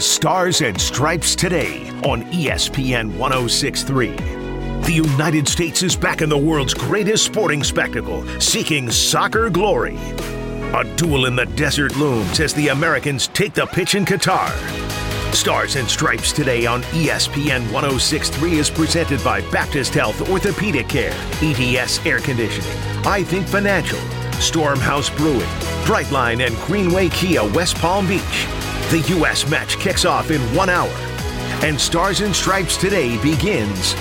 is Stars and Stripes Today on ESPN 1063. The United States is back in the world's greatest sporting spectacle, seeking soccer glory. A duel in the desert looms as the Americans take the pitch in Qatar. Stars and Stripes today on ESPN 1063 is presented by Baptist Health Orthopedic Care, ETS Air Conditioning, I Think Financial, Stormhouse Brewing, Brightline, and Greenway Kia West Palm Beach. The U.S. match kicks off in one hour, and Stars and Stripes today begins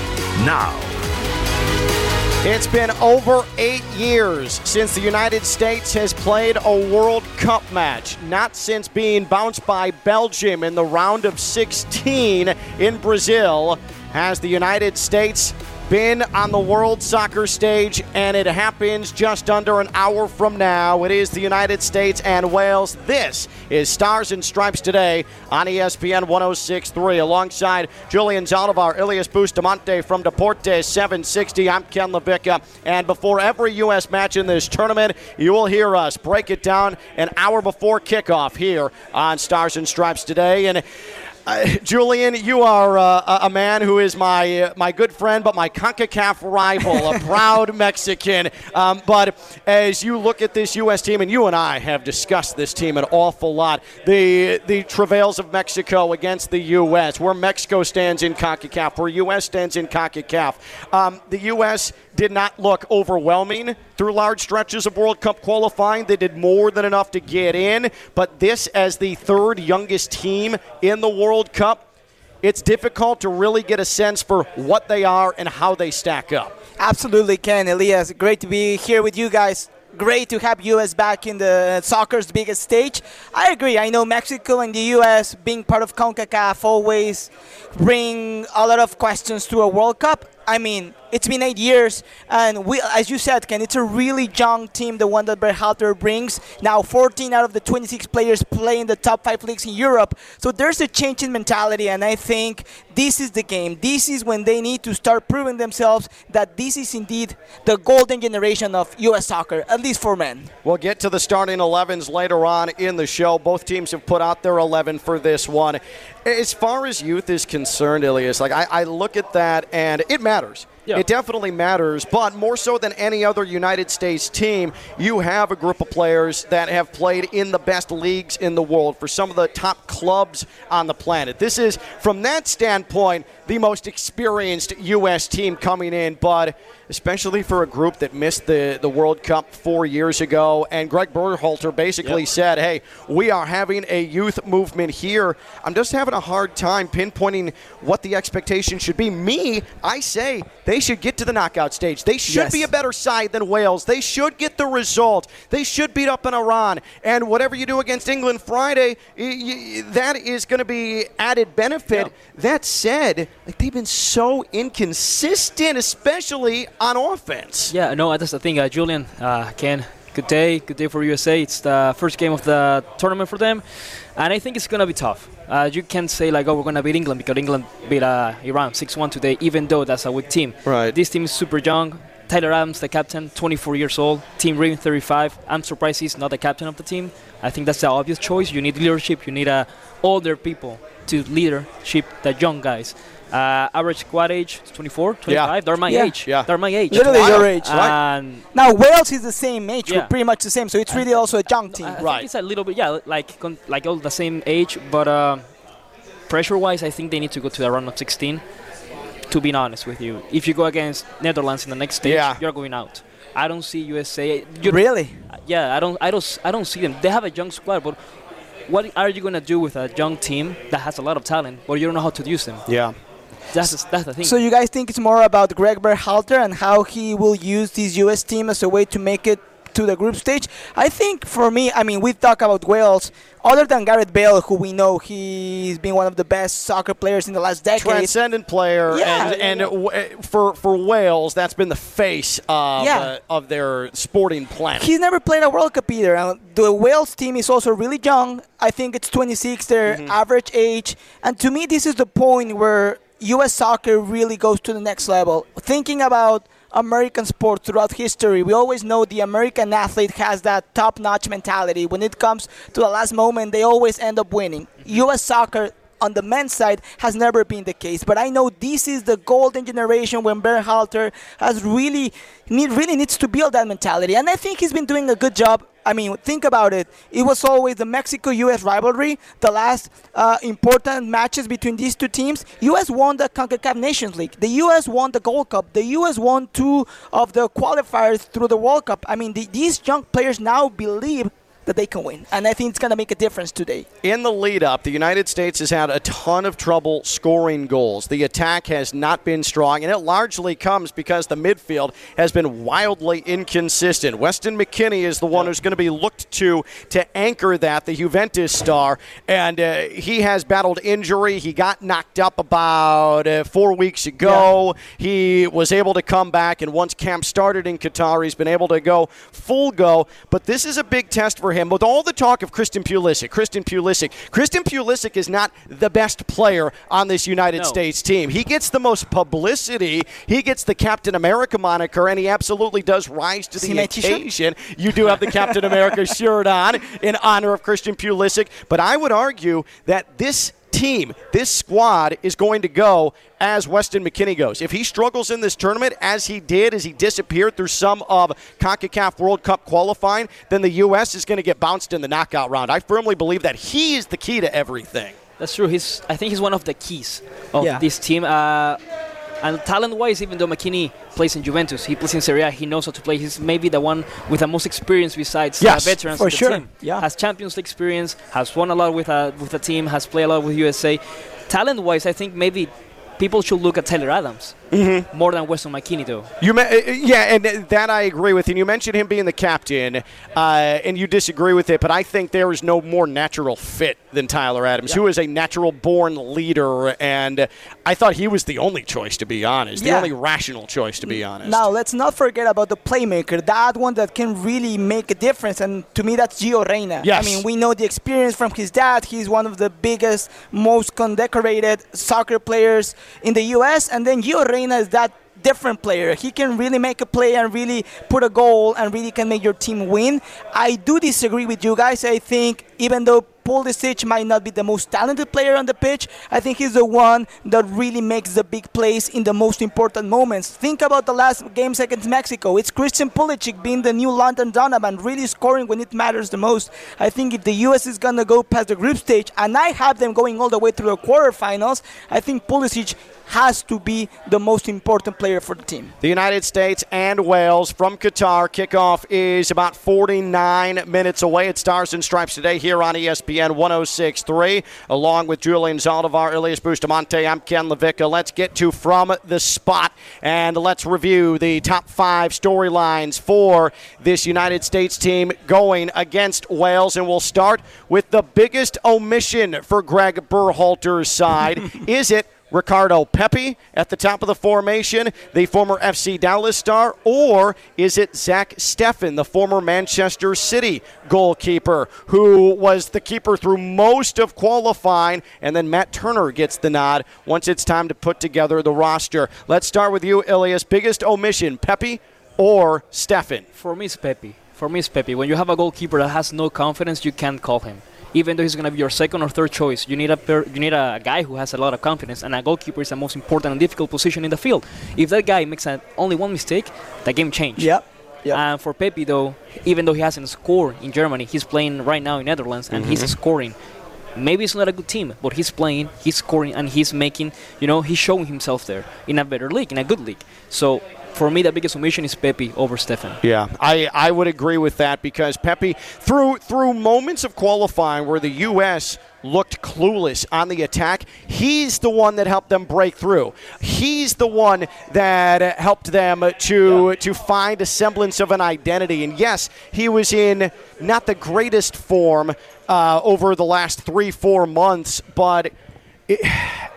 now. It's been over eight years since the United States has played a World Cup match. Not since being bounced by Belgium in the round of 16 in Brazil has the United States been on the world soccer stage, and it happens just under an hour from now. It is the United States and Wales. This is Stars and Stripes today on ESPN 1063. Alongside Julian Zaldivar, Ilias Bustamante from Deportes 760. I'm Ken LaVicka. And before every U.S. match in this tournament, you will hear us break it down an hour before kickoff here on Stars and Stripes today. And uh, Julian, you are uh, a man who is my uh, my good friend, but my CONCACAF rival, a proud Mexican. Um, but as you look at this U.S. team, and you and I have discussed this team an awful lot, the the travails of Mexico against the U.S., where Mexico stands in CONCACAF, where U.S. stands in CONCACAF. Um, the U.S. did not look overwhelming through large stretches of World Cup qualifying. They did more than enough to get in, but this as the third youngest team in the World Cup, it's difficult to really get a sense for what they are and how they stack up. Absolutely, Ken. Elias, great to be here with you guys great to have U.S. back in the soccer's biggest stage. I agree. I know Mexico and the U.S. being part of CONCACAF always bring a lot of questions to a World Cup. I mean, it's been eight years, and we, as you said, Ken, it's a really young team, the one that Berhalter brings. Now, 14 out of the 26 players play in the top five leagues in Europe, so there's a change in mentality, and I think this is the game. This is when they need to start proving themselves that this is indeed the golden generation of U.S. soccer, at least for men. We'll get to the starting 11s later on in the show. Both teams have put out their 11 for this one. As far as youth is concerned, Ilias, like I, I look at that, and it matters. Yeah. It definitely matters, but more so than any other United States team, you have a group of players that have played in the best leagues in the world for some of the top clubs on the planet. This is, from that standpoint, the most experienced U.S. team coming in, but especially for a group that missed the, the World Cup four years ago. And Greg Berhalter basically yep. said, hey, we are having a youth movement here. I'm just having a hard time pinpointing what the expectation should be. Me, I say they should get to the knockout stage. They should yes. be a better side than Wales. They should get the result. They should beat up on Iran. And whatever you do against England Friday, that is going to be added benefit. Yep. That said, like they've been so inconsistent, especially on offense. Yeah, no, that's the thing, uh, Julian. Uh, Ken, good day, good day for USA. It's the first game of the tournament for them, and I think it's gonna be tough. Uh, you can't say like, oh, we're gonna beat England because England beat uh, Iran 6-1 today, even though that's a weak team. Right. This team is super young. Tyler Adams, the captain, 24 years old. Tim Ream, 35. I'm surprised he's not the captain of the team. I think that's the obvious choice. You need leadership. You need uh, older people to leadership the young guys. Uh, average squad age 24, 25. Yeah. They're my yeah. age. Yeah. They're my age. Literally your age. And now Wales is the same age. Yeah. We're pretty much the same. So it's really also a young team. I right. it's a little bit yeah, like like all the same age, but uh, pressure-wise, I think they need to go to the round of 16. To be honest with you, if you go against Netherlands in the next stage, yeah. you're going out. I don't see USA. really? Yeah, I don't. I don't. I don't see them. They have a young squad, but what are you going to do with a young team that has a lot of talent, but you don't know how to use them? Yeah. That's, that's the thing. So you guys think it's more about Greg Berhalter and how he will use this U.S. team as a way to make it to the group stage. I think for me, I mean, we talk about Wales. Other than Gareth Bale, who we know he's been one of the best soccer players in the last decade, transcendent player, yeah, and, and w- for for Wales, that's been the face of yeah. uh, of their sporting planet. He's never played a World Cup either. Uh, the Wales team is also really young. I think it's 26, their mm-hmm. average age, and to me, this is the point where U.S. soccer really goes to the next level. Thinking about American sports throughout history, we always know the American athlete has that top notch mentality. When it comes to the last moment, they always end up winning. Mm-hmm. U.S. soccer on the men's side has never been the case. But I know this is the golden generation when Berhalter has really need, really needs to build that mentality, and I think he's been doing a good job. I mean, think about it. It was always the Mexico-U.S. rivalry. The last uh, important matches between these two teams. U.S. won the CONCACAF Nations League. The U.S. won the Gold Cup. The U.S. won two of the qualifiers through the World Cup. I mean, the, these young players now believe that they can win. And I think it's going to make a difference today. In the lead up, the United States has had a ton of trouble scoring goals. The attack has not been strong, and it largely comes because the midfield has been wildly inconsistent. Weston McKennie is the one who's going to be looked to to anchor that, the Juventus star, and uh, he has battled injury. He got knocked up about uh, four weeks ago. Yeah. He was able to come back, and once camp started in Qatar, he's been able to go full go. But this is a big test for him him with all the talk of Christian Pulisic. Christian Pulisic. Christian Pulisic is not the best player on this United no. States team. He gets the most publicity. He gets the Captain America moniker, and he absolutely does rise to the occasion. You do have the Captain America shirt on in honor of Christian Pulisic, but I would argue that this team, this squad is going to go as Weston McKennie goes. If he struggles in this tournament, as he did, as he disappeared through some of CONCACAF World Cup qualifying, then the U.S. is going to get bounced in the knockout round. I firmly believe that he is the key to everything. That's true. He's, I think he's one of the keys of yeah. this team. Uh, and talent-wise, even though McKennie plays in Juventus, he plays in Serie A. He knows how to play. He's maybe the one with the most experience besides yes, uh, veterans for the sure. team. Yeah. Has Champions League experience. Has won a lot with a with the team. Has played a lot with USA. Talent-wise, I think maybe people should look at Tyler Adams mm-hmm. more than Weston McKennie, though. You uh, yeah, and that I agree with. And you mentioned him being the captain, uh, and you disagree with it, but I think there is no more natural fit than Tyler Adams, who is a natural born leader, and I thought he was the only choice, to be honest, yeah. the only rational choice, to be honest. Now, let's not forget about the playmaker, that one that can really make a difference, and to me, that's Gio Reyna. Yes. I mean, we know the experience from his dad. He's one of the biggest, most condecorated soccer players in the U.S., and then Gio Reyna is that different player. He can really make a play and really put a goal and really can make your team win. I do disagree with you guys. I think even though Pulisic might not be the most talented player on the pitch. I think he's the one that really makes the big plays in the most important moments. Think about the last games against Mexico. It's Christian Pulisic being the new Landon Donovan, really scoring when it matters the most. I think if the U.S. is going to go past the group stage, and I have them going all the way through the quarterfinals, I think Pulisic has to be the most important player for the team. The United States and Wales from Qatar. Kickoff is about 49 minutes away. It Stars and Stripes today here on ESPN 106.3, along with Julian Zaldivar, Elias Bustamante. I'm Ken LaVicka. Let's get to From the Spot and let's review the top five storylines for this United States team going against Wales. And we'll start with the biggest omission for Greg Berhalter's side. is it Ricardo Pepi at the top of the formation, the former FC Dallas star, or is it Zach Steffen, the former Manchester City goalkeeper, who was the keeper through most of qualifying, and then Matt Turner gets the nod once it's time to put together the roster. Let's start with you, Ilias. Biggest omission, Pepi or Steffen? For me, it's Pepi. For me, it's Pepi. When you have a goalkeeper that has no confidence, you can't call him even though he's going to be your second or third choice, you need a per, you need a guy who has a lot of confidence, and a goalkeeper is the most important and difficult position in the field. If that guy makes a, only one mistake, the game changes. Yep. Yep. And for Pepi, though, even though he hasn't scored in Germany, he's playing right now in Netherlands, and mm-hmm. he's scoring. Maybe it's not a good team, but he's playing, he's scoring, and he's making, you know, he's showing himself there in a better league, in a good league. So for me, the biggest omission is Pepi over Steffen. Yeah, I, I would agree with that because Pepi, through through moments of qualifying where the U.S. looked clueless on the attack, he's the one that helped them break through. He's the one that helped them to to find a semblance of an identity. And yes, he was in not the greatest form uh, over the last three four months, but. It,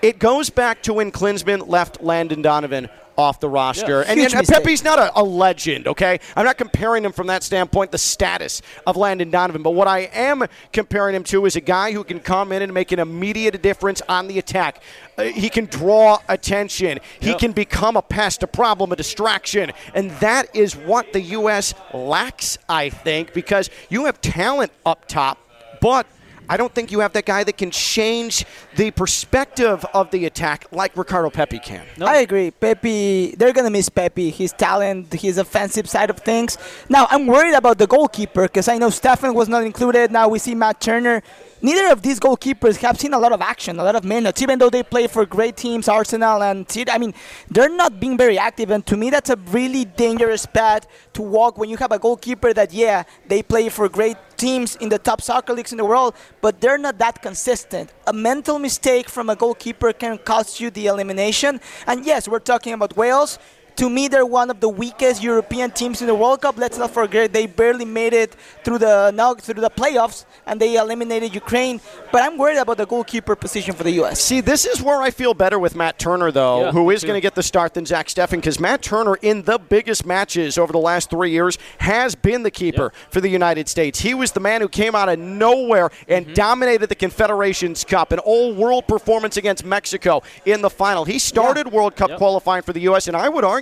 it goes back to when Klinsmann left Landon Donovan off the roster. Yeah, and, and Pepi's not a, a, legend, okay? I'm not comparing him from that standpoint, the status of Landon Donovan. But what I am comparing him to is a guy who can come in and make an immediate difference on the attack. Uh, he can draw attention. He yep. can become a pest, a problem, a distraction. And that is what the U.S. lacks, I think, because you have talent up top, but – I don't think you have that guy that can change the perspective of the attack like Ricardo Pepi can. No. I agree. Pepi, they're gonna miss Pepi. His talent, his offensive side of things. Now I'm worried about the goalkeeper because I know Steffen was not included. Now we see Matt Turner. Neither of these goalkeepers have seen a lot of action, a lot of minutes, even though they play for great teams, Arsenal and City. I mean, they're not being very active, and to me, that's a really dangerous path to walk when you have a goalkeeper that, yeah, they play for great teams in the top soccer leagues in the world, but they're not that consistent. A mental mistake from a goalkeeper can cost you the elimination. And yes, we're talking about Wales. To me, they're one of the weakest European teams in the World Cup. Let's not forget they barely made it through the now through the playoffs, and they eliminated Ukraine. But I'm worried about the goalkeeper position for the U.S. See, this is where I feel better with Matt Turner, though, Yeah, who me is too. going to get the start than Zach Steffen, because Matt Turner, in the biggest matches over the last three years, has been the keeper for the United States. He was the man who came out of nowhere and Mm-hmm. dominated the Confederations Cup, an all world performance against Mexico in the final. He started World Cup Yep. qualifying for the U.S., and I would argue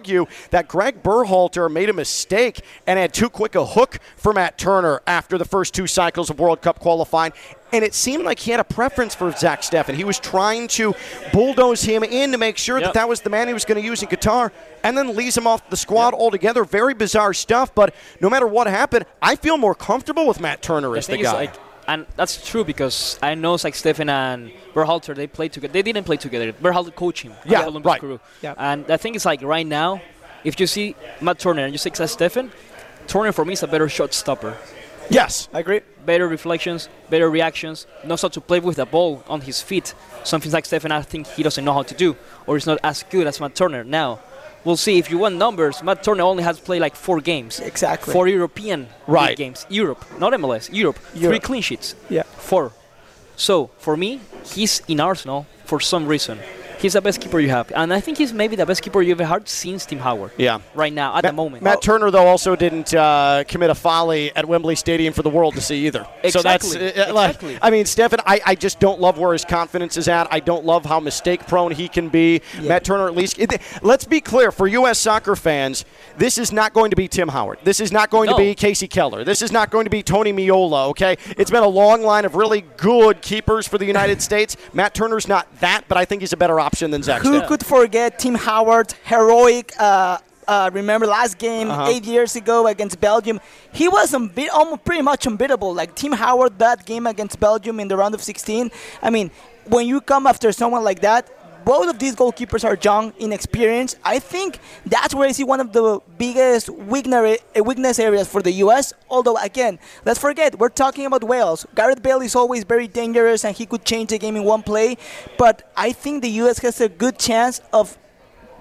that Greg Berhalter made a mistake and had too quick a hook for Matt Turner after the first two cycles of World Cup qualifying. And it seemed like he had a preference for Zach Steffen. He was trying to bulldoze him in to make sure that Yep. that was the man he was going to use in Qatar and then leaves him off the squad altogether. Very bizarre stuff, but no matter what happened, I feel more comfortable with Matt Turner as the thing is, guy. like, and that's true because I know like Steffen and Berhalter they played together. They didn't play together. Berhalter coached him. Yeah, the right. Crew. Yeah. And I think it's like right now, if you see Matt Turner and you see Steffen, Turner for me is a better shot stopper. yes. I agree. Better reflections, better reactions, knows how to play with the ball on his feet. Something like Steffen, I think he doesn't know how to do, or he's not as good as Matt Turner. Now, we'll see. If you want numbers, Matt Turner only has played like four games. Exactly. Four European Right. games. Europe, not MLS. Europe. Three clean sheets. Yeah. Four. So for me, he's in Arsenal for some reason. He's the best keeper you have, and I think he's maybe the best keeper you've ever had since Tim Howard. Yeah. Right now, at the moment. Matt Turner, though, also didn't uh, commit a folly at Wembley Stadium for the world to see either. So that's Exactly. uh, like, Exactly. I mean, Steffen, I, I just don't love where his confidence is at. I don't love how mistake prone he can be. Matt Turner, at least. it- let's be clear for U.S. soccer fans, this is not going to be Tim Howard. This is not going No. to be Kasey Keller. This is not going to be Tony Meola. Okay, it's been a long line of really good keepers for the United States. Matt Turner's not that, but I think he's a better option than Zach. Who could forget Tim Howard heroic? Uh, uh, remember last game Uh-huh. eight years ago against Belgium? He was unbe- almost pretty much unbeatable. Like Tim Howard, that game against Belgium in the round of 16. I mean, when you come after someone like that. Both of these goalkeepers are young, inexperienced. I think that's where I see one of the biggest weakness, eh, weakness areas for the U.S. Although, again, let's forget, we're talking about Wales. Gareth Bale is always very dangerous and he could change the game in one play. But I think the U.S. has a good chance of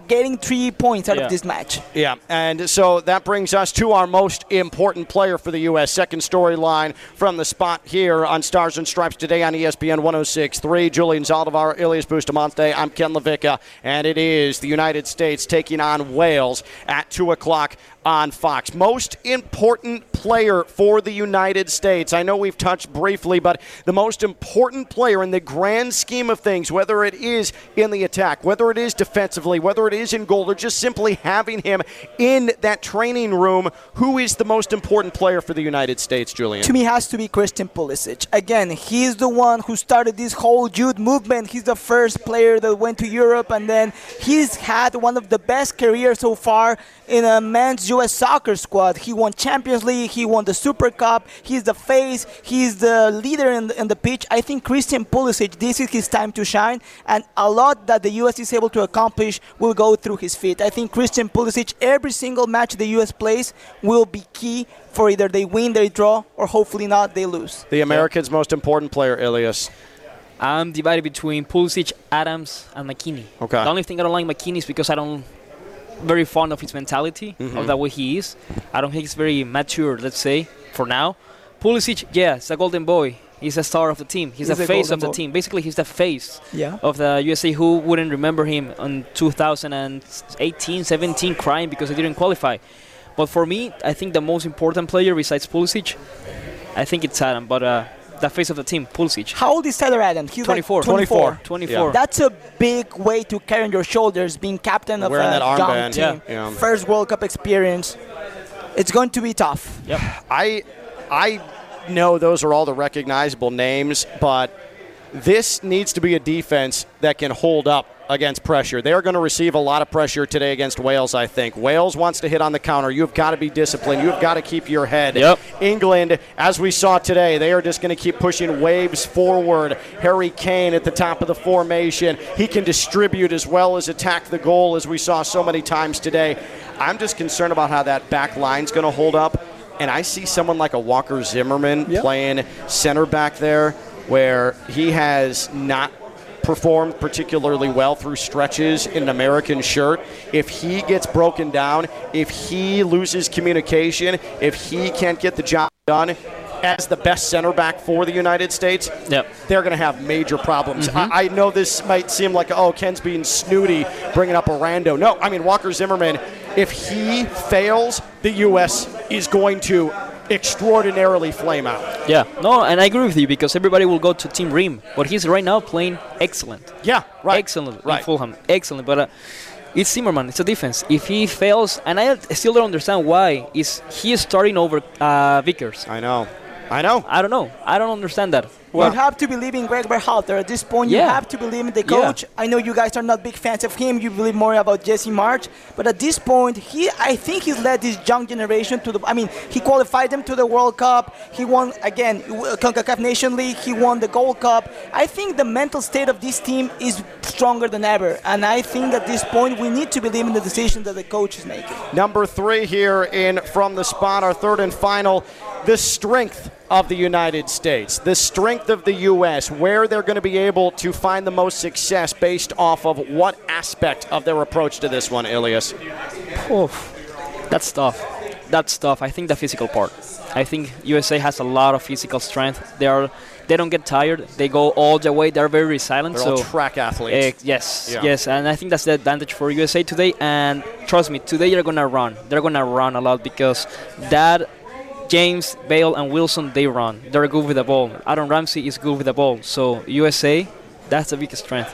getting three points out Yeah. of this match. Yeah, and so that brings us to our most important player for the U.S. Second storyline from the spot here on Stars and Stripes today on ESPN 106.3. Julian Zaldivar, Ilias Bustamante. I'm Ken LaVicka, and it is the United States taking on Wales at 2 o'clock on Fox. Most important player for the United States. I know we've touched briefly, but the most important player in the grand scheme of things, whether it is in the attack, whether it is defensively, whether it is in goal, or just simply having him in that training room, who is the most important player for the United States, Julian? To me, has to be Christian Pulisic. Again, he's the one who started this whole youth movement. He's the first player that went to Europe, and then he's had one of the best careers so far in a men's U.S. soccer squad. He won Champions League, he won the Super Cup, he's the face, he's the leader in in the pitch. I think Christian Pulisic, this is his time to shine, and a lot that the U.S. is able to accomplish will go through his feet. I think Christian Pulisic, every single match the U.S. plays, will be key for either they win, they draw, or hopefully not, they lose. the Americans' most important player, Ilias. I'm divided between Pulisic, Adams, and McKennie. Okay. The only thing I don't like McKennie is because I don't very fond of his mentality Mm-hmm. of the way he is. I don't think he's very mature. Let's say for now. Pulisic, yeah, he's a golden boy. He's a star of the team. He's, He's the face of the boy. team. Basically, he's the face Yeah. of the USA. Who wouldn't remember him in 2018, 17, crying because he didn't qualify? But for me, I think the most important player besides Pulisic, I think it's Adam. But uh, the face of the team, Pulisic. How old is Tyler Adam? He's 24. Like 24. 24. That's a big way to carry on your shoulders, being captain of Wearing a that young team. yeah. Yeah. First World Cup experience. It's going to be tough. Yep. I, I know those are all the recognizable names, but this needs to be a defense that can hold up against pressure. They're going to receive a lot of pressure today against Wales, I think. Wales wants to hit on the counter. You've got to be disciplined. You've got to keep your head. Yep. England, as we saw today, they are just going to keep pushing waves forward. Harry Kane at the top of the formation. He can distribute as well as attack the goal, as we saw so many times today. I'm just concerned about how that back line's going to hold up. And I see someone like a Walker Zimmerman Yep. playing center back there where he has not performed particularly well through stretches in an American shirt. If he gets broken down, if he loses communication, if he can't get the job done as the best center back for the United States, Yep. they're going to have major problems. I, mm-hmm. I know this might seem like, oh, Ken's being snooty bringing up a rando. No, I mean, Walker Zimmerman, if he fails, the U.S. is going to extraordinarily flame out. Yeah, no, and I agree with you because everybody will go to Tim Ream, but he's right now playing excellent. Yeah, right. Excellent Right. in Fulham. Excellent. But uh, it's Zimmerman. It's a defense. If he fails, and I still don't understand why, is he starting over uh, Vickers? I know. I know. I don't know. I don't understand that. You have to believe in Greg Berhalter. At this point, you have to believe in the Yeah. coach. I know you guys are not big fans of him. You believe more about Jesse Marsch. But at this point, he, I think he's led this young generation to the. I mean, he qualified them to the World Cup. He won again w- Concacaf Nation League. He won the Gold Cup. I think the mental state of this team is stronger than ever. And I think at this point, we need to believe in the decision that the coach is making. Number three here in from the spot, our third and final, the strength of the United States, the strength of the U.S., where they're going to be able to find the most success based off of what aspect of their approach to this one, Ilias. Oof. That's tough. That's tough. I think the physical part. I think USA has a lot of physical strength. They are, they don't get tired. They go all the way. They're very resilient. They're so all track athletes. Eh, yes, Yeah. yes, and I think that's the advantage for USA today. And trust me, today they're gonna run. They're gonna run a lot because that James, Bale, and Wilson they run. They're good with the ball. Aaron Ramsey is good with the ball. So USA, that's the biggest strength.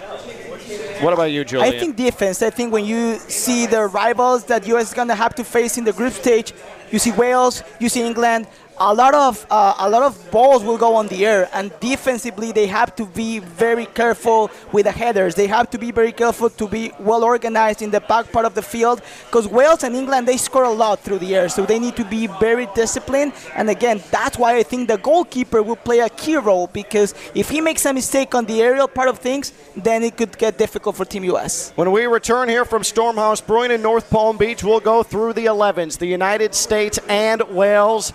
what about you, Julian? I think defense. I think when you see the rivals that US is gonna have to face in the group stage, you see Wales, you see England. A lot of uh, a lot of balls will go on the air, and defensively they have to be very careful with the headers. They have to be very careful to be well organized in the back part of the field, because Wales and England they score a lot through the air, so they need to be very disciplined. And again, that's why I think the goalkeeper will play a key role, because if he makes a mistake on the aerial part of things, then it could get difficult for Team US. When we return here from Stormhouse Brewing in North Palm Beach, we'll go through the 11s, the United States and Wales.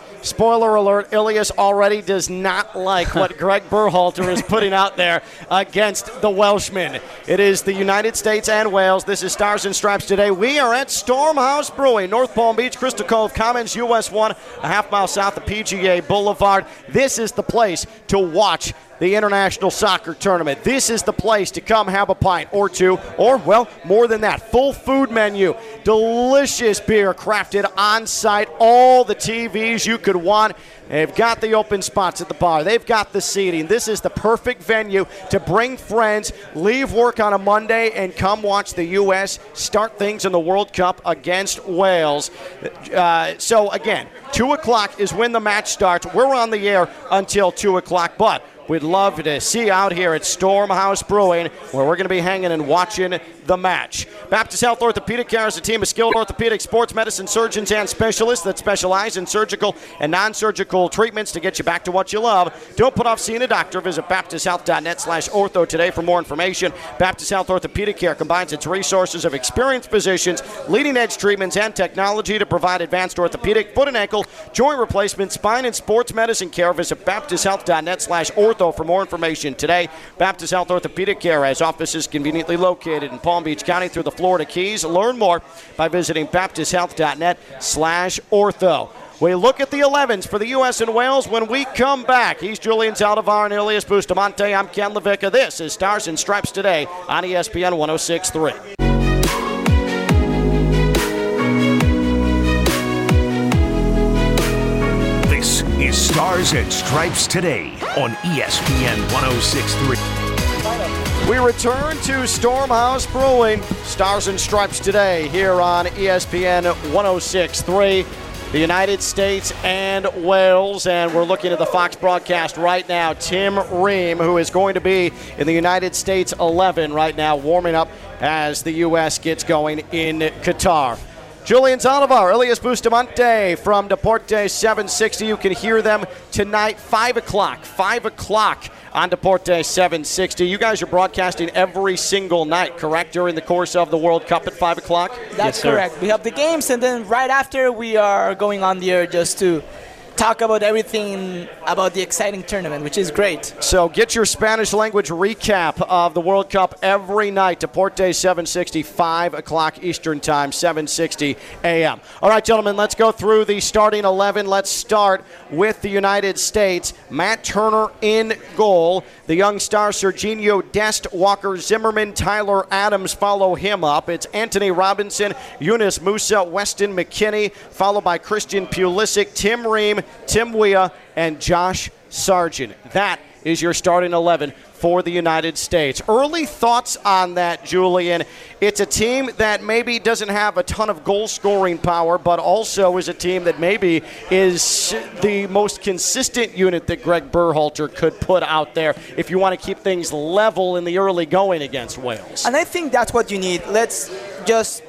Spoiler alert, Ilias already does not like what Greg Berhalter is putting out there against the Welshmen. It is the United States and Wales. This is Stars and Stripes today. We are at Stormhouse Brewing, North Palm Beach, Crystal Cove Commons, US 1, a half mile south of PGA Boulevard. This is the place to watch the International Soccer Tournament. This is the place to come have a pint or two, or, well, more than that. Full food menu, delicious beer crafted on site, all the TVs you could want. They've got the open spots at the bar. They've got the seating. This is the perfect venue to bring friends, leave work on a Monday, and come watch the U.S. start things in the World Cup against Wales. Uh, so, again, 2 o'clock is when the match starts. We're on the air until 2 o'clock, but we'd love to see you out here at Stormhouse Brewing, where we're going to be hanging and watching the match. Baptist Health Orthopedic Care is a team of skilled orthopedic sports medicine surgeons and specialists that specialize in surgical and non-surgical treatments to get you back to what you love. Don't put off seeing a doctor. Visit baptisthealth.net slash ortho today for more information. Baptist Health Orthopedic Care combines its resources of experienced physicians, leading-edge treatments, and technology to provide advanced orthopedic, foot and ankle, joint replacement, spine, and sports medicine care. Visit baptisthealth.net slash ortho for more information today. Baptist Health Orthopedic Care has offices conveniently located in Palm Beach County through the Florida Keys. Learn more by visiting baptisthealth.net slash ortho. We look at the 11s for the U.S. and Wales when we come back. He's Julian Zaldivar and Ilias Bustamante. I'm Ken LaVicka. This is Stars and Stripes today on ESPN 1063. Is Stars and Stripes today on ESPN 1063. We return to Stormhouse Brewing. Stars and Stripes today here on ESPN 1063. the United States and Wales. And we're looking at the Fox broadcast right now. Tim Ream, who is going to be in the United States 11 right now, warming up as the U.S. gets going in Qatar. Julian Zaldivar, Elias Bustamante from Deportes 760. You can hear them tonight, 5 o'clock. 5 o'clock on Deportes 760. You guys are broadcasting every single night, correct, during the course of the World Cup at 5 o'clock? That's Yes, correct. We have the games, and then right after, we are going on the air just to talk about everything about the exciting tournament, which is great. So get your Spanish language recap of the World Cup every night. Deportes 760, 5 o'clock Eastern Time, 760 a.m. All right, gentlemen, let's go through the starting 11. Let's start with the United States. Matt Turner in goal. The young star Sergiño Dest, Walker Zimmerman, Tyler Adams follow him up. It's Antonee Robinson, Yunus Musah, Weston McKennie, followed by Christian Pulisic, Tim Ream, Tim Weah, and Josh Sargent. That is your starting 11 for the United States. Early thoughts on that, Julian. It's a team that maybe doesn't have a ton of goal scoring power, but also is a team that maybe is the most consistent unit that Greg Berhalter could put out there if you want to keep things level in the early going against Wales. And I think that's what you need. Let's just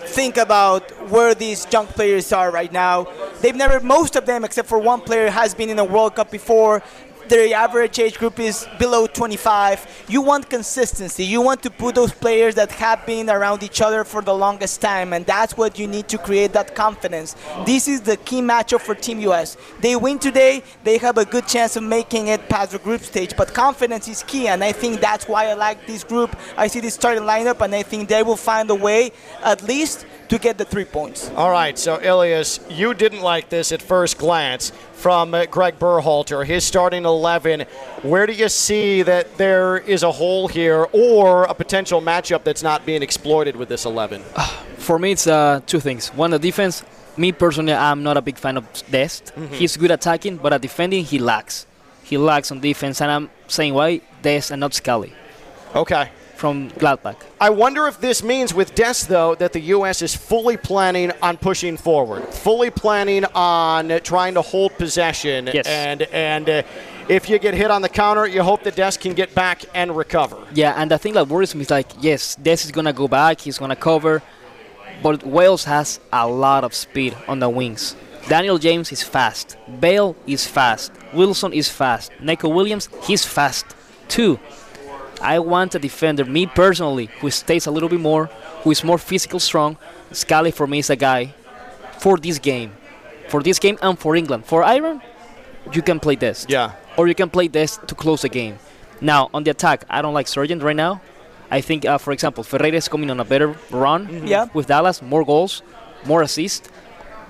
think about where these young players are right now. They've never, most of them, except for one player, has been in a World Cup before. Their average age group is below 25. You want consistency. You want to put those players that have been around each other for the longest time, and that's what you need to create that confidence. This is the key matchup for Team US. They win today, they have a good chance of making it past the group stage, but confidence is key, and I think that's why I like this group. I see this starting lineup, and I think they will find a way, at least, to get the three points. All right, so Ilias, you didn't like this at first glance from uh, Greg Berhalter, his starting 11. Where do you see that there is a hole here or a potential matchup that's not being exploited with this 11? For me, it's uh, two things. One, the defense. Me personally, I'm not a big fan of Dest. He's good attacking, but at defending, he lacks. He lacks on defense, and I'm saying why Dest and not Scally Okay. From Gladbach. I wonder if this means with Des, though, that the U.S. is fully planning on pushing forward, fully planning on trying to hold possession. Yes. And, and uh, if you get hit on the counter, you hope that Des can get back and recover. Yeah, and the thing that worries me is like, yes, Des is gonna go back, he's gonna cover, but Wales has a lot of speed on the wings. Daniel James is fast. Bale is fast. Wilson is fast. Neco Williams, he's fast too. I want a defender, me personally, who stays a little bit more, who is more physical strong. Scally for me is a guy for this game. For this game and for England. For Ireland, you can play this Yeah. or you can play this to close the game. Now, on the attack, I don't like Sargent right now. I think, uh, for example, Ferreira is coming on a better run Yeah. with Dallas, more goals, more assists.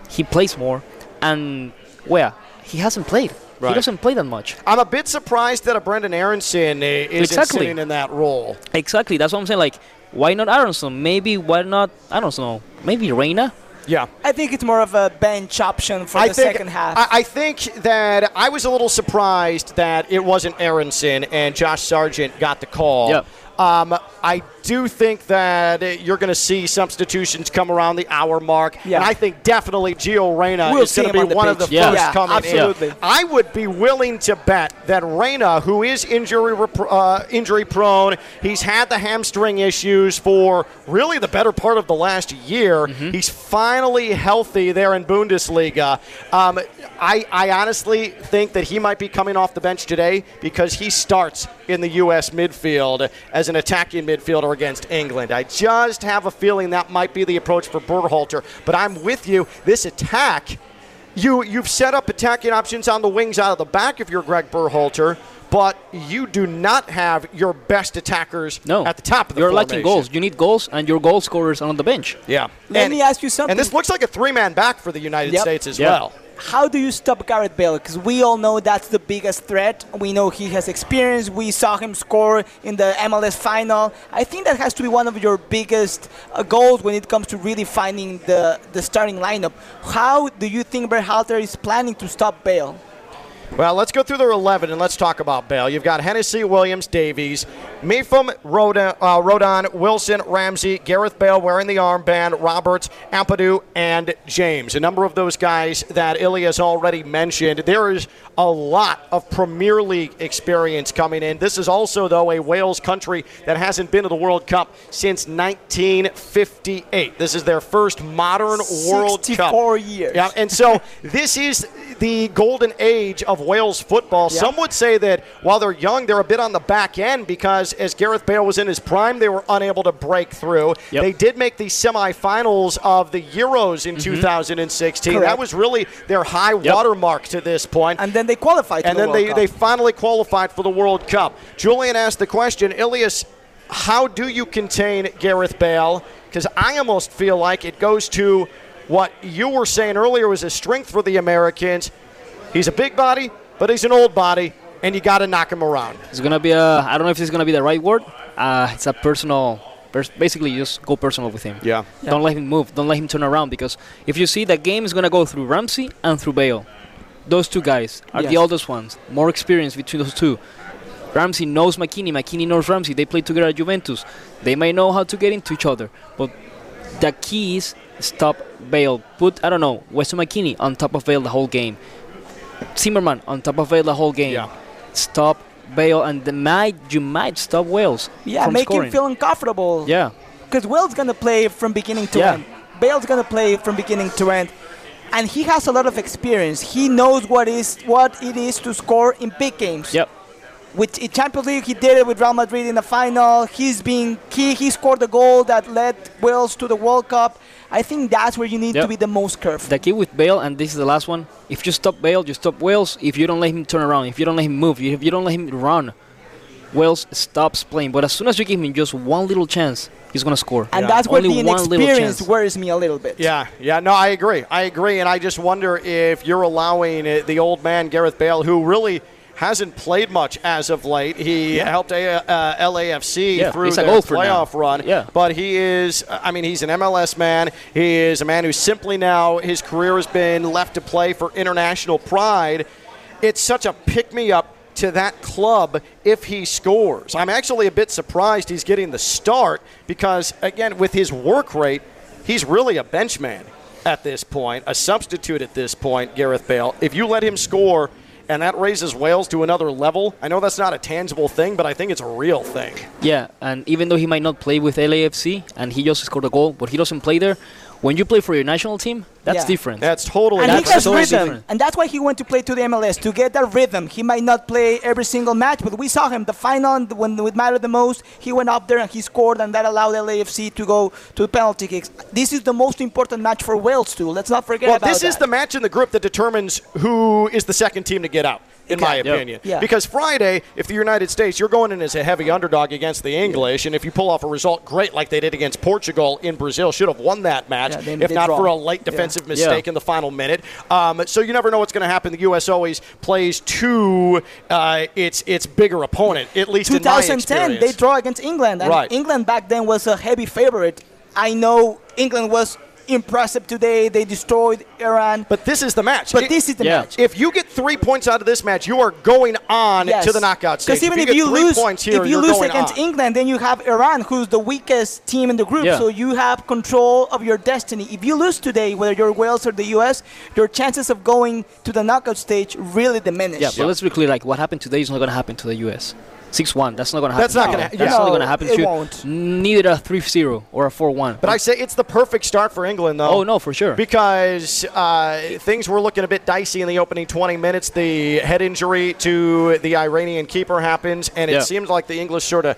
He plays more, and where he hasn't played, Right. he doesn't play that much. I'm a bit surprised that a Brenden Aaronson isn't Exactly. sitting in that role. Exactly, that's what I'm saying. Like, why not Aaronson? Maybe why not? I don't know. Maybe Reyna. Yeah. I think it's more of a bench option for I the think, second half. I, I think that I was a little surprised that it wasn't Aaronson and Josh Sargent got the call. Yep. Um, I do think that you're going to see substitutions come around the hour mark. Yeah. And I think definitely Gio Reyna We'll is going to be on one of the. Yeah. first Yeah, coming absolutely. in. I would be willing to bet that Reyna, who is injury rep- uh, injury prone, he's had the hamstring issues for really the better part of the last year. Mm-hmm. He's finally healthy there in Bundesliga. Um, I, I honestly think that he might be coming off the bench today because he starts in the U.S. midfield as an attacking midfielder against England. I just have a feeling that might be the approach for Berhalter. But I'm with you. This attack, you you've set up attacking options on the wings out of the back if you're Greg Berhalter. But you do not have your best attackers No, at the top of the You're formation. lacking goals. You need goals, and your goal scorers are on the bench. Yeah. Let and, me ask you something. And this looks like a three-man back for the United Yep. States as Yeah. well. How do you stop Gareth Bale? Because we all know that's the biggest threat. We know he has experience. We saw him score in the MLS final. I think that has to be one of your biggest uh, goals when it comes to really finding the, the starting lineup. How do you think Berhalter is planning to stop Bale? Well, let's go through their 11 and let's talk about Bale. You've got Hennessy, Williams, Davies, Mepham, Rodon, uh, Rodon, Wilson, Ramsey, Gareth Bale wearing the armband, Roberts, Ampadu, and James. A number of those guys that Ilya has already mentioned. There is a lot of Premier League experience coming in. This is also, though, a Wales country that hasn't been to the World Cup since 1958. This is their first modern World Cup. 64 years. Yeah, and so this is the golden age of Wales football. Yeah. Some would say that while they're young, they're a bit on the back end because as Gareth Bale was in his prime, they were unable to break through. Yep. They did make the semifinals of the Euros in mm-hmm. 2016. That was really their high watermark to this point. And then they qualified. And the then World they, Cup. they finally qualified for the World Cup. Julian asked the question, Ilias, how do you contain Gareth Bale? Because I almost feel like it goes to what you were saying earlier was a strength for the Americans. He's a big body, but he's an old body, and you got to knock him around. It's gonna be a. I don't know if it's gonna be the right word. Uh, it's a personal. Pers- basically, just go personal with him. Yeah. Don't let him move. Don't let him turn around because if you see the game is gonna go through Ramsey and through Bale. Those two guys are the oldest ones. More experience between those two. Ramsey knows McKennie. McKennie knows Ramsey. They played together at Juventus. They may know how to get into each other, but the key is stop Bale. Put I don't know Weston McKennie on top of Bale the whole game. Zimmerman on top of Bale the whole game. Yeah. Stop Bale and the might you might stop Wales. yeah, from make scoring. him feel uncomfortable. Yeah. Because Will's gonna play from beginning to Yeah. end. Bale's gonna play from beginning to end, and he has a lot of experience. He knows what is what it is to score in big games. Yep. With in Champions League, he did it with Real Madrid in the final. He's been key. He scored the goal that led Wales to the World Cup. I think that's where you need Yep. to be the most careful. The key with Bale, and this is the last one. If you stop Bale, you stop Wales. If you don't let him turn around, if you don't let him move, if you don't let him run, Wales stops playing. But as soon as you give him just one little chance, he's gonna score. and Yeah. that's where Only the one little inexperience worries me a little bit. Yeah, yeah, no, I agree. I agree, and I just wonder if you're allowing uh, the old man Gareth Bale, who really hasn't played much as of late. He helped a, uh, LAFC Yeah, through a their golfer now. playoff run. Yeah. but he is. I mean, he's an MLS man. He is a man who simply now his career has been left to play for international pride. It's such a pick me up to that club if he scores. I'm actually a bit surprised he's getting the start because, again, with his work rate, he's really a bench man at this point, a substitute at this point, Gareth Bale. If you let him score and that raises Wales to another level, I know that's not a tangible thing, but I think it's a real thing. Yeah, and even though he might not play with LAFC and he just scored a goal, but he doesn't play there, when you play for your national team, that's Yeah. different. That's totally And That's he has totally rhythm, different. and that's why he went to play to the MLS to get that rhythm. He might not play every single match, but we saw him the final when it mattered the most. He went up there and he scored, and that allowed LAFC to go to penalty kicks. This is the most important match for Wales too. Let's not forget Well, about this is that. the match in the group that determines who is the second team to get out, in my Okay. Yep. opinion. Yeah. Because Friday, if the United States, you're going in as a heavy underdog against the English, and if you pull off a result great like they did against Portugal in Brazil, should have won that match, Yeah, they- if they not draw. for a late Yeah. defensive mistake Yeah. in the final minute. Um, so you never know what's going to happen. The U.S. always plays to uh, its its bigger opponent, at least in my 2010, they draw against England, and Right. England back then was a heavy favorite. I know England was impressive today. They destroyed Iran, but this is the match. but It- this is the Yeah. match. If you get three points out of this match, you are going on Yes. to the knockout stage. Because even if, get you, three lose, points here, if you you're lose going against on. England, then you have Iran, who's the weakest team in the group. Yeah. So you have control of your destiny. If you lose today, whether you're Wales or the U.S., your chances of going to the knockout stage really diminish. yeah, but let's be clear. Like what happened today is not going to happen to the U.S. Six-one. That's not going to happen. That's not gonna ha- That's yeah. not No, to happen it to won't. neither a 3-0 or a 4-1. But I say it's the perfect start for England, though. oh no, for sure. Because uh, things were looking a bit dicey in the opening 20 minutes. The head injury to the Iranian keeper happens, and it Yeah. seemed like the English sort of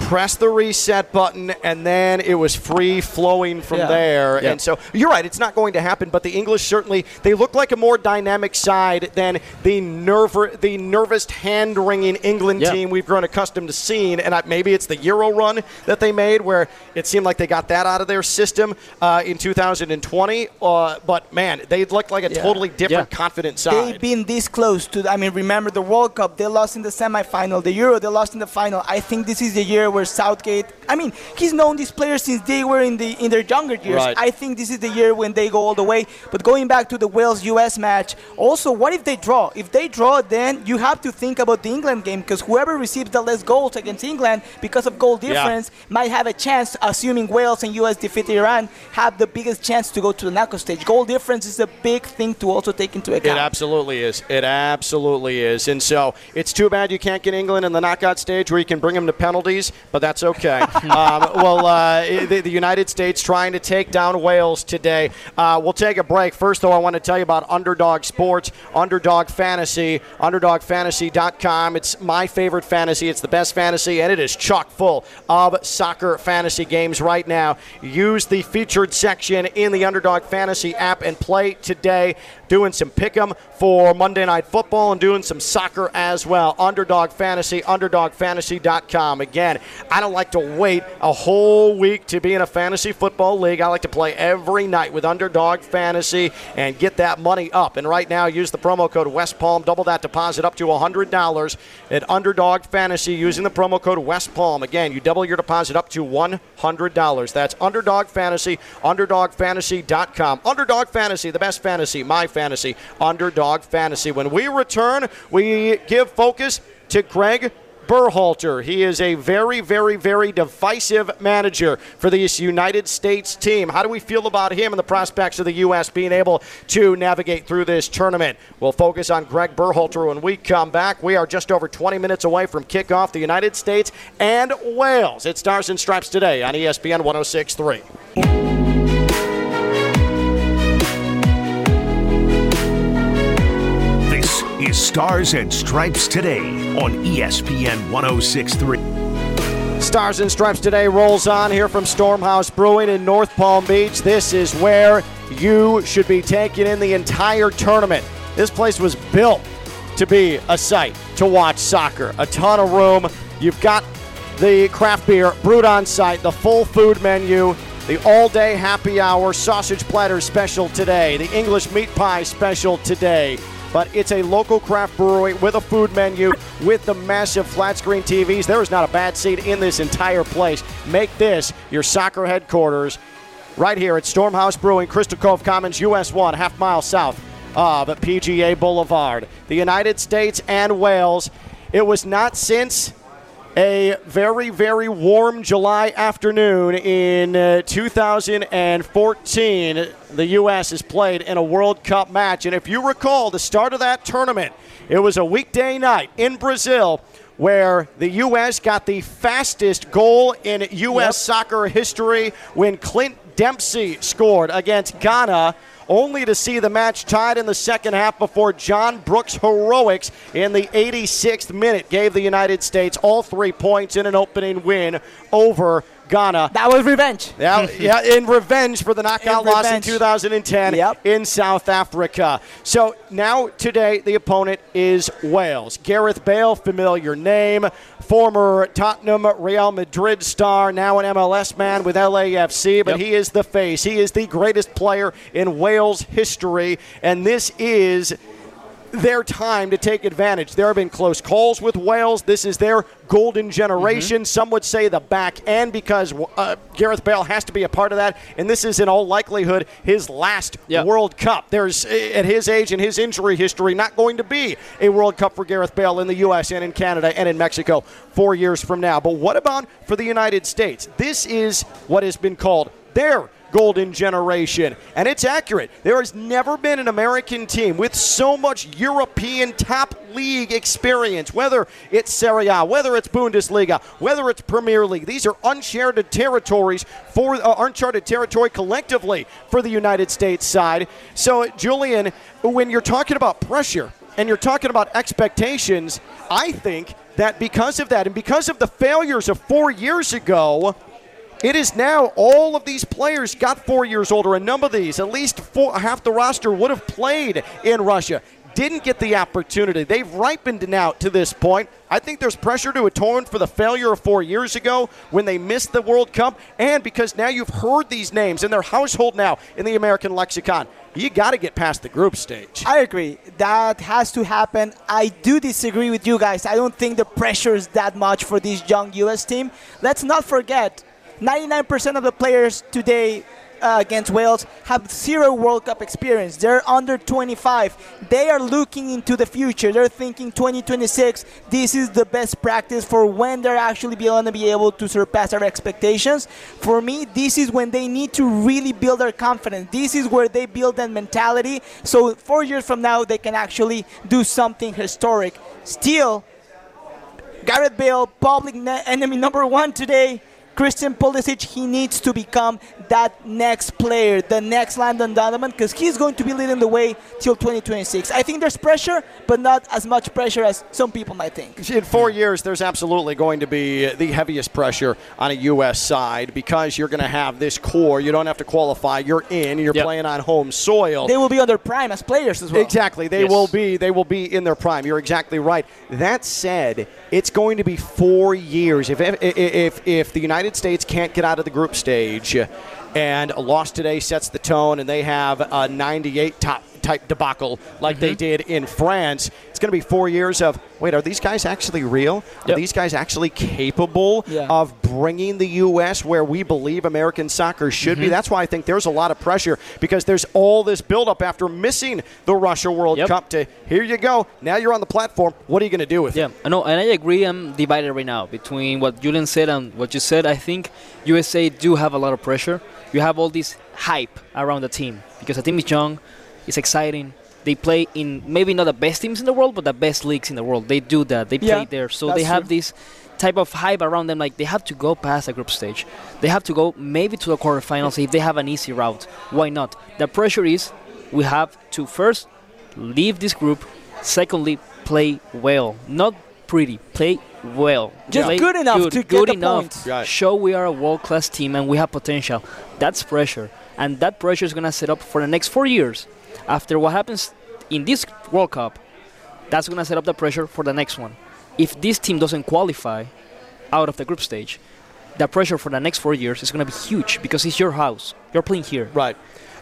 pressed the reset button, and then it was free flowing from Yeah. there. Yeah. And so you're right, it's not going to happen. But the English certainly they look like a more dynamic side than the nerve, the nervous hand wringing England Yeah. team we've grown accustomed to seeing. And I, maybe it's the Euro run that they made where it seemed like they got that out of their system uh, in 2020. Uh, but man, they looked like a Yeah. totally different, Yeah. confident They've been this close to. I mean, remember the World Cup? They lost in the semifinal. The Euro, they lost in the final. I think this is the year where Southgate I mean, he's known these players since they were in the in their younger years. Right. I think this is the year when they go all the way. But going back to the Wales-U.S. match, also, what if they draw? If they draw, then you have to think about the England game because whoever receives the less goals against England because of goal difference might have a chance, assuming Wales and U.S. defeat Iran, have the biggest chance to go to the knockout stage. Goal difference is a big thing to also take into account. It absolutely is. It absolutely is. And so it's too bad you can't get England in the knockout stage where you can bring them to penalties, but that's okay. um, well, uh, the, the United States trying to take down Wales today. Uh, we'll take a break. First, though, I want to tell you about Underdog Sports, Underdog Fantasy, UnderdogFantasy.com. It's my favorite fantasy. It's the best fantasy, and it is chock full of soccer fantasy games right now. Use the featured section in the Underdog Fantasy app and play today. Doing some pick 'em for Monday Night Football and doing some soccer as well. Underdog Fantasy, UnderdogFantasy.com. Again, I don't like to wait a whole week to be in a fantasy football league. I like to play every night with Underdog Fantasy and get that money up. And right now, use the promo code West Palm. Double that deposit up to $100 at Underdog Fantasy using the promo code West Palm. Again, you double your deposit up to $100. That's Underdog Fantasy, UnderdogFantasy.com. Underdog Fantasy, the best fantasy, my fantasy, Underdog Fantasy. When we return, we give focus to Greg Berhalter. He is a very, very, very divisive manager for this United States team. How do we feel about him and the prospects of the U.S. being able to navigate through this tournament? We'll focus on Greg Berhalter when we come back. We are just over 20 minutes away from kickoff the United States and Wales. It Stars and Stripes today on ESPN 1063. Is Stars and Stripes Today on ESPN 1063. Stars and Stripes today rolls on here from Stormhouse Brewing in North Palm Beach. This is where you should be taking in the entire tournament. This place was built to be a site to watch soccer. A ton of room. You've got the craft beer brewed on site, the full food menu, the all day happy hour sausage platter special today, the English meat pie special today. But it's a local craft brewery with a food menu with the massive flat screen TVs. There is not a bad seat in this entire place. Make this your soccer headquarters right here at Stormhouse Brewing, Crystal Cove Commons, US 1, half mile south of PGA Boulevard. The United States and Wales. It was not since a very, very warm July afternoon in uh, 2014. The U.S. has played in a World Cup match. And if you recall, the start of that tournament, it was a weekday night in Brazil where the U.S. got the fastest goal in U.S. Yep. soccer history when Clint Dempsey scored against Ghana only to see the match tied in the second half before John Brooks' heroics in the 86th minute gave the United States all three points in an opening win over Ghana. That was revenge. Yeah, yeah, in revenge for the knockout In loss in 2010 Yep. in South Africa. So now today the opponent is Wales. Gareth Bale, familiar name, former Tottenham Real Madrid star, now an MLS man with LAFC, but Yep. he is the face. He is the greatest player in Wales history, and this is their time to take advantage. There have been close calls with Wales. This is their golden generation. Some would say the back end because uh, Gareth Bale has to be a part of that. And this is, in all likelihood, his last Yeah. World Cup. There's, at his age and his injury history, not going to be a World Cup for Gareth Bale in the U.S. and in Canada and in Mexico four years from now. But what about for the United States? This is what has been called their golden generation. And it's accurate. There has never been an American team with so much European top league experience, whether it's Serie A, whether it's Bundesliga, whether it's Premier League. These are uncharted territories for uh, uncharted territory collectively for the United States side. So, Julian, when you're talking about pressure and you're talking about expectations, I think that because of that and because of the failures of 4 years ago, it is now all of these players got four years older. A number of these, at least four, half the roster would have played in Russia. didn't get the opportunity. They've ripened now to this point. I think there's pressure to atone for the failure of four years ago when they missed the World Cup, and because now you've heard these names in their household now in the American lexicon. You got to get past the group stage. I agree. That has to happen. I do disagree with you guys. I don't think the pressure is that much for this young U.S. team. Let's not forget 99% of the players today uh, against Wales have zero World Cup experience. They're under 25. They are looking into the future. They're thinking 2026. This is the best practice for when they're actually going to be able to surpass our expectations. For me, this is when they need to really build their confidence. This is where they build that mentality. So four years from now, they can actually do something historic. Still, Gareth Bale, public ne- enemy number one today. Christian Pulisic, he needs to become that next player, the next Landon Donovan, because he's going to be leading the way till 2026. I think there's pressure, but not as much pressure as some people might think. In four years, there's absolutely going to be the heaviest pressure on a U.S. side because you're going to have this core. You don't have to qualify. You're in. You're Yep. playing on home soil. They will be on their prime as players as well. Exactly. They Yes. will be they will be in their prime. You're exactly right. That said, it's going to be 4 years if if if, if the United States can't get out of the group stage and a loss today sets the tone and they have a 98 top type debacle like they mm-hmm. did in France, it's going to be 4 years of wait, are these guys actually real? Are these guys actually capable Yeah. of bringing the U.S. where we believe American soccer should be? Mm-hmm. That's why I think there's a lot of pressure because there's all this buildup after missing the Russia World Yep. Cup to here you go. Now you're on the platform. What are you going to do with it? Yeah, it? I know, and I agree. I'm divided right now between what Julian said and what you said. I think USA do have a lot of pressure. You have all this hype around the team because the team is young, it's exciting. They play in maybe not the best teams in the world, but the best leagues in the world. They do that. They play Yeah, there, so they have true. this type of hype around them. Like they have to go past the group stage. They have to go maybe to the quarterfinals if they have an easy route. Why not? The pressure is we have to first leave this group. Secondly, play well, not pretty. Play well. Just Play good enough to get good the enough. points. Right. Show we are a world-class team and we have potential. That's pressure, and that pressure is gonna set up for the next four years. After what happens in this World Cup, that's gonna set up the pressure for the next one. If this team doesn't qualify out of the group stage, the pressure for the next four years is gonna be huge because it's your house. You're playing here. Right.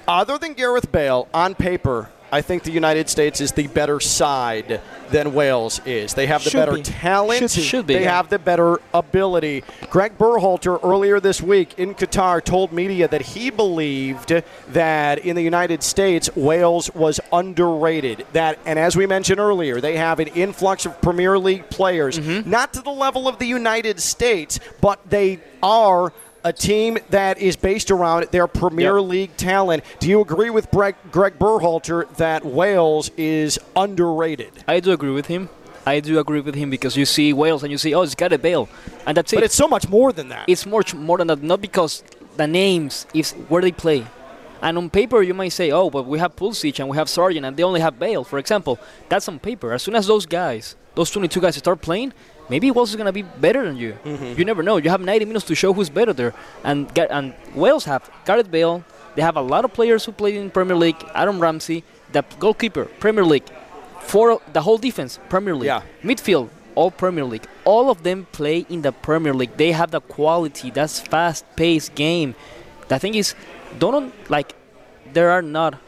Other than Gareth Bale, on paper, I think the United States is the better side than Wales is. They have the Should better be. talent. Should. Should be, They yeah. have the better ability. Greg Berhalter earlier this week in Qatar told media that he believed that in the United States Wales was underrated. That and as we mentioned earlier, they have an influx of Premier League players, Mm-hmm. not to the level of the United States, but they are a team that is based around their Premier Yep. League talent. Do you agree with Greg, Greg Berhalter that Wales is underrated? I do agree with him. I do agree with him because you see Wales and you see, oh, it's got a Bale, and that's it. But it's so much more than that. it's much more than that. Not because the names, it's where they play. And on paper, you might say, oh, but we have Pulisic and we have Sargent and they only have Bale, for example. That's on paper. As soon as those guys, those 22 guys start playing, maybe Wales is going to be better than you. Mm-hmm. You never know. You have 90 minutes to show who's better there. And, and Wales have Gareth Bale. They have a lot of players who play in Premier League. Adam Ramsey, the goalkeeper, Premier League. For the whole defense, Premier League. Yeah. Midfield, all Premier League. All of them play in the Premier League. They have the quality. That's fast-paced game. The thing is, don't like. There are not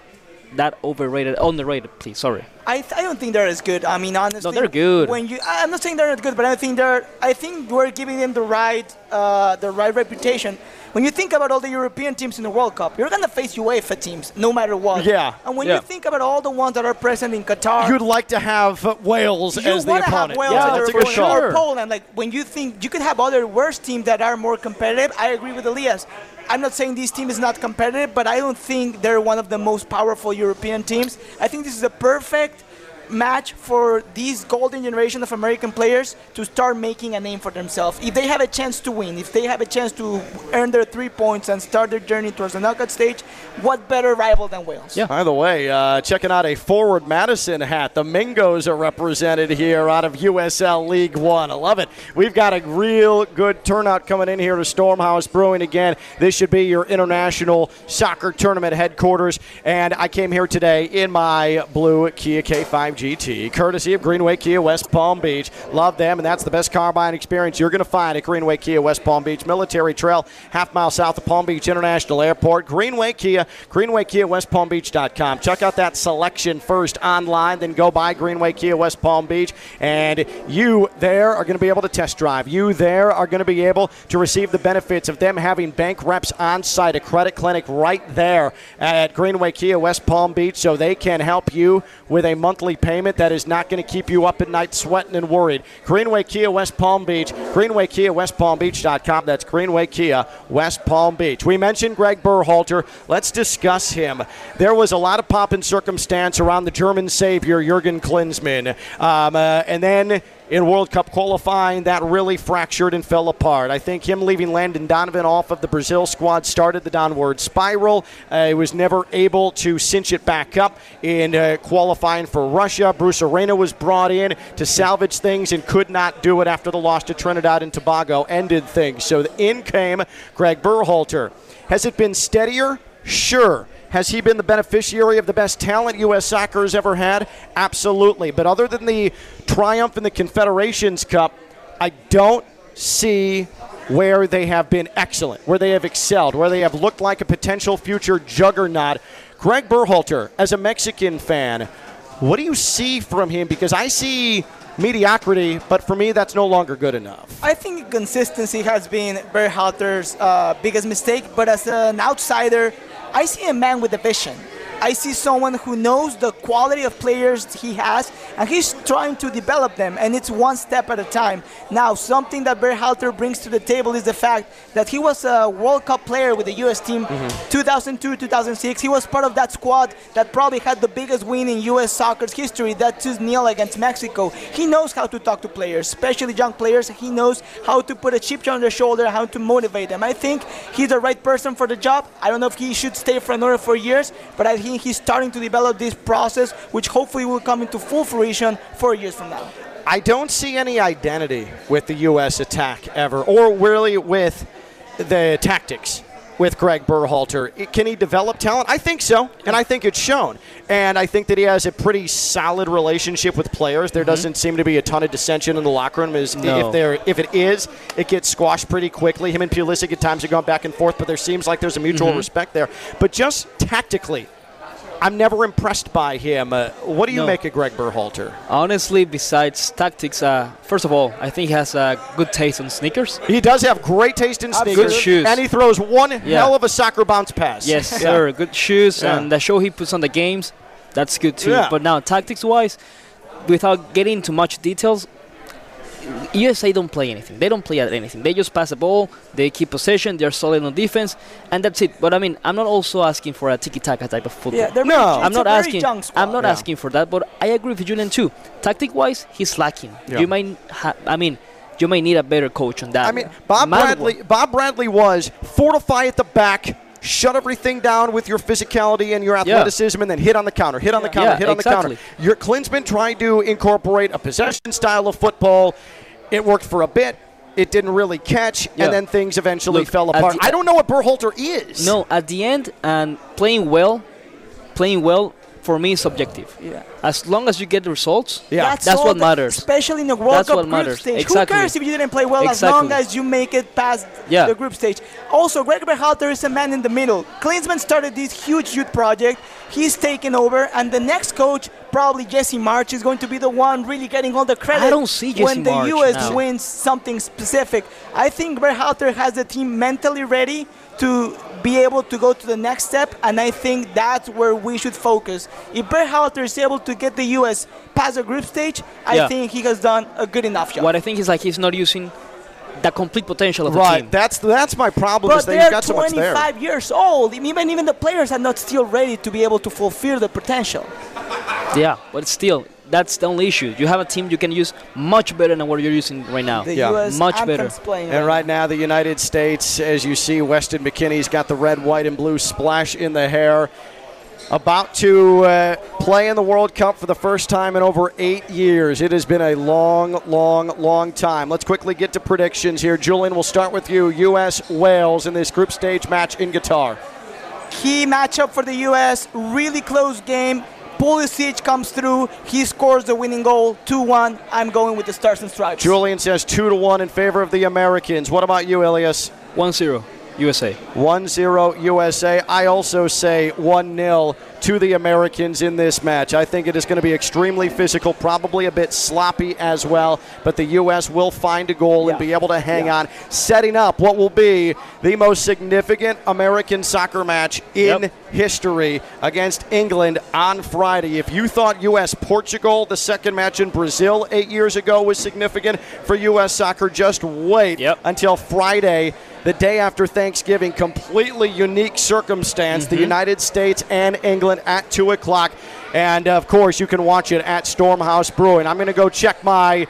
that overrated, underrated. Please, sorry. I, th- I don't think they're as good. I mean, honestly, no, they're good. When you, I'm not saying they're not good, but I think they're. I think we're giving them the right, uh, the right reputation. When you think about all the European teams in the World Cup, you're gonna face UEFA teams no matter what. Yeah, And when yeah. you think about all the ones that are present in Qatar, You'd like to have Wales you as the wanna opponent. Have Wales yeah, that's a for good or- sure. or Poland. Like when you think you could have other worse teams that are more competitive. I agree with Elias. I'm not saying this team is not competitive, but I don't think they're one of the most powerful European teams. I think this is a perfect match for these golden generation of American players to start making a name for themselves. If they have a chance to win, if they have a chance to earn their three points and start their journey towards the knockout stage, what better rival than Wales? Yeah. By the way, uh, checking out a forward Madison hat. The Mingos are represented here out of USL League One. I love it. We've got a real good turnout coming in here to Stormhouse Brewing again. This should be your international soccer tournament headquarters. And I came here today in my blue Kia K5 GT, courtesy of Greenway Kia West Palm Beach. Love them, and that's the best car buying experience you're going to find at Greenway Kia West Palm Beach, Military Trail, half mile south of Palm Beach International Airport. Greenway Kia, Greenway Kia West Palm Beach.com. Check out that selection first online, then go by Greenway Kia West Palm Beach, and you there are going to be able to test drive. You there are going to be able to receive the benefits of them having bank reps on site, a credit clinic right there at Greenway Kia West Palm Beach, so they can help you with a monthly payment that is not going to keep you up at night sweating and worried. Greenway Kia West Palm Beach, Greenway Kia West Palm Beach.com. That's Greenway Kia West Palm Beach. We mentioned Greg Berhalter. Let's discuss him. There was a lot of pomp and circumstance around the German savior, Jurgen Klinsmann. Um, uh, and then in World Cup qualifying, that really fractured and fell apart. I think him leaving Landon Donovan off of the Brazil squad started the downward spiral. Uh, he was never able to cinch it back up in uh, qualifying for Russia. Bruce Arena was brought in to salvage things and could not do it after the loss to Trinidad and Tobago ended things. So in came Greg Berhalter. Has it been steadier? Sure. Has he been the beneficiary of the best talent U.S. soccer has ever had? Absolutely. But other than the triumph in the Confederations Cup, I don't see where they have been excellent, where they have excelled, where they have looked like a potential future juggernaut. Greg Berhalter, as a Mexican fan, what do you see from him? Because I see mediocrity, but for me, that's no longer good enough. I think consistency has been Berhalter's uh, biggest mistake, but as an outsider, I see a man with a vision. I see someone who knows the quality of players he has, and he's trying to develop them, and it's one step at a time. Now, something that Berhalter brings to the table is the fact that he was a World Cup player with the U.S. team mm-hmm. 2002, 2006. He was part of that squad that probably had the biggest win in U.S. soccer's history, that 2 0 against Mexico. He knows how to talk to players, especially young players. He knows how to put a chip on their shoulder, how to motivate them. I think he's the right person for the job. I don't know if he should stay for another four years, but I think he's starting to develop this process, which hopefully will come into full fruition four years from now. I don't see any identity with the U.S. attack ever, or really with the tactics with Greg Berhalter. Can he develop talent? I think so, and I think it's shown. And I think that he has a pretty solid relationship with players. There mm-hmm. doesn't seem to be a ton of dissension in the locker room. Is no. if there if it is, it gets squashed pretty quickly. Him and Pulisic at times have gone back and forth, but there seems like there's a mutual mm-hmm. respect there. But just tactically, I'm never impressed by him. Uh, what do you no. make of Greg Berhalter? Honestly, besides tactics, uh, first of all, I think he has a good taste in sneakers. He does have great taste in sneakers. Good shoes. And he throws one yeah. hell of a soccer bounce pass. Yes, yeah. sir. Good shoes. Yeah. And the show he puts on the games, that's good too. But now, tactics-wise, without getting into much details, USA don't play anything. They don't play at anything. They just pass the ball. They keep possession. They're solid on defense, and that's it. But I mean, I'm not also asking for a tiki-taka type of football. Yeah, no, I'm not asking. I'm not yeah. asking for that. But I agree with Julian too. Tactic-wise, he's lacking. Yeah. You might. Ha- I mean. You may need a better coach on that. I mean, Bob Bradley. Bob Bradley was fortify at the back, shut everything down with your physicality and your athleticism, yeah. and then hit on the counter, hit on the counter, yeah, hit on exactly. the counter. Your Klinsmann tried to incorporate a possession style of football. It worked for a bit. It didn't really catch, yeah. and then things eventually Look, fell apart. I don't know what Berhalter is. No, at the end, and playing well, playing well for me is subjective. Yeah. As long as you get the results, yeah, that's, that's what matters. Especially in the World that's Cup group matters. stage. Exactly. Who cares if you didn't play well exactly. as long as you make it past yeah. the group stage? Also, Greg Berhalter is a man in the middle. Klinsmann started this huge youth project. He's taken over, and the next coach, probably Jesse Marsch, is going to be the one really getting all the credit. I don't see Jesse when the Marsch U.S. now. wins something specific. I think Berhalter has the team mentally ready to be able to go to the next step, and I think that's where we should focus. If Berhalter is able to get the U.S. past the group stage, I yeah. think he has done a good enough job. What I think is like he's not using the complete potential of right. the team. That's that's my problem. But is they're got 25 so years old. Even even the players are not still ready to be able to fulfill the potential. Yeah, but still, that's the only issue. You have a team you can use much better than what you're using right now. The yeah. US much better. And right now, the United States, as you see, Weston McKennie's got the red, white, and blue splash in the hair. About to uh, play in the World Cup for the first time in over eight years. It has been a long, long, long time. Let's quickly get to predictions here. Julian, we'll start with you. U.S. Wales in this group stage match in Qatar. Key matchup for the U.S. Really close game Pulisic comes through. He scores the winning goal, 2-1. I'm going with the Stars and Stripes. Julian says two to one in favor of the Americans. What about you, Ilias? 1-0 USA. 1-0 USA. I also say 1-0 to the Americans in this match. I think it is going to be extremely physical, probably a bit sloppy as well, but the U.S. will find a goal Yeah. and be able to hang Yeah. on, setting up what will be the most significant American soccer match in Yep. history against England on Friday. If you thought U.S. Portugal, the second match in Brazil eight years ago, was significant for U.S. soccer, just wait Yep. until Friday. The day after Thanksgiving, completely unique circumstance. The mm-hmm. United States and England at 2 o'clock. And of course, you can watch it at Stormhouse Brewing. I'm going to go check my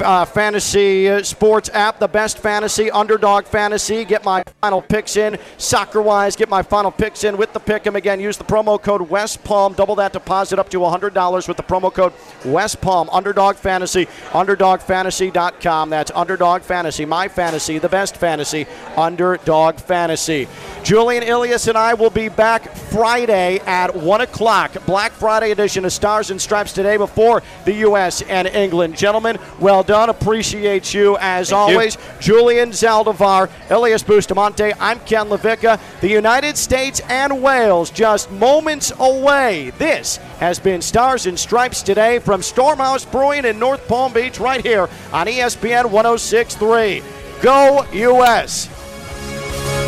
uh, fantasy uh, sports app, the best fantasy, underdog fantasy, get my final picks in soccer wise, get my final picks in with the pick again. Use the promo code West Palm, double that deposit up to $100 with the promo code West Palm, underdog fantasy, underdogfantasy.com. That's underdog fantasy, my fantasy, the best fantasy, underdog fantasy. Julian Ilias and I will be back Friday at 1 o'clock. Black Friday edition of Stars and Stripes today before the U.S. and England. Gentlemen, well done. Appreciate you as Thank you. always. Julian Zaldivar, Elias Bustamante, I'm Ken LaVicka. The United States and Wales just moments away. This has been Stars and Stripes today from Stormhouse Brewing in North Palm Beach, right here on ESPN 1063. Go, U.S.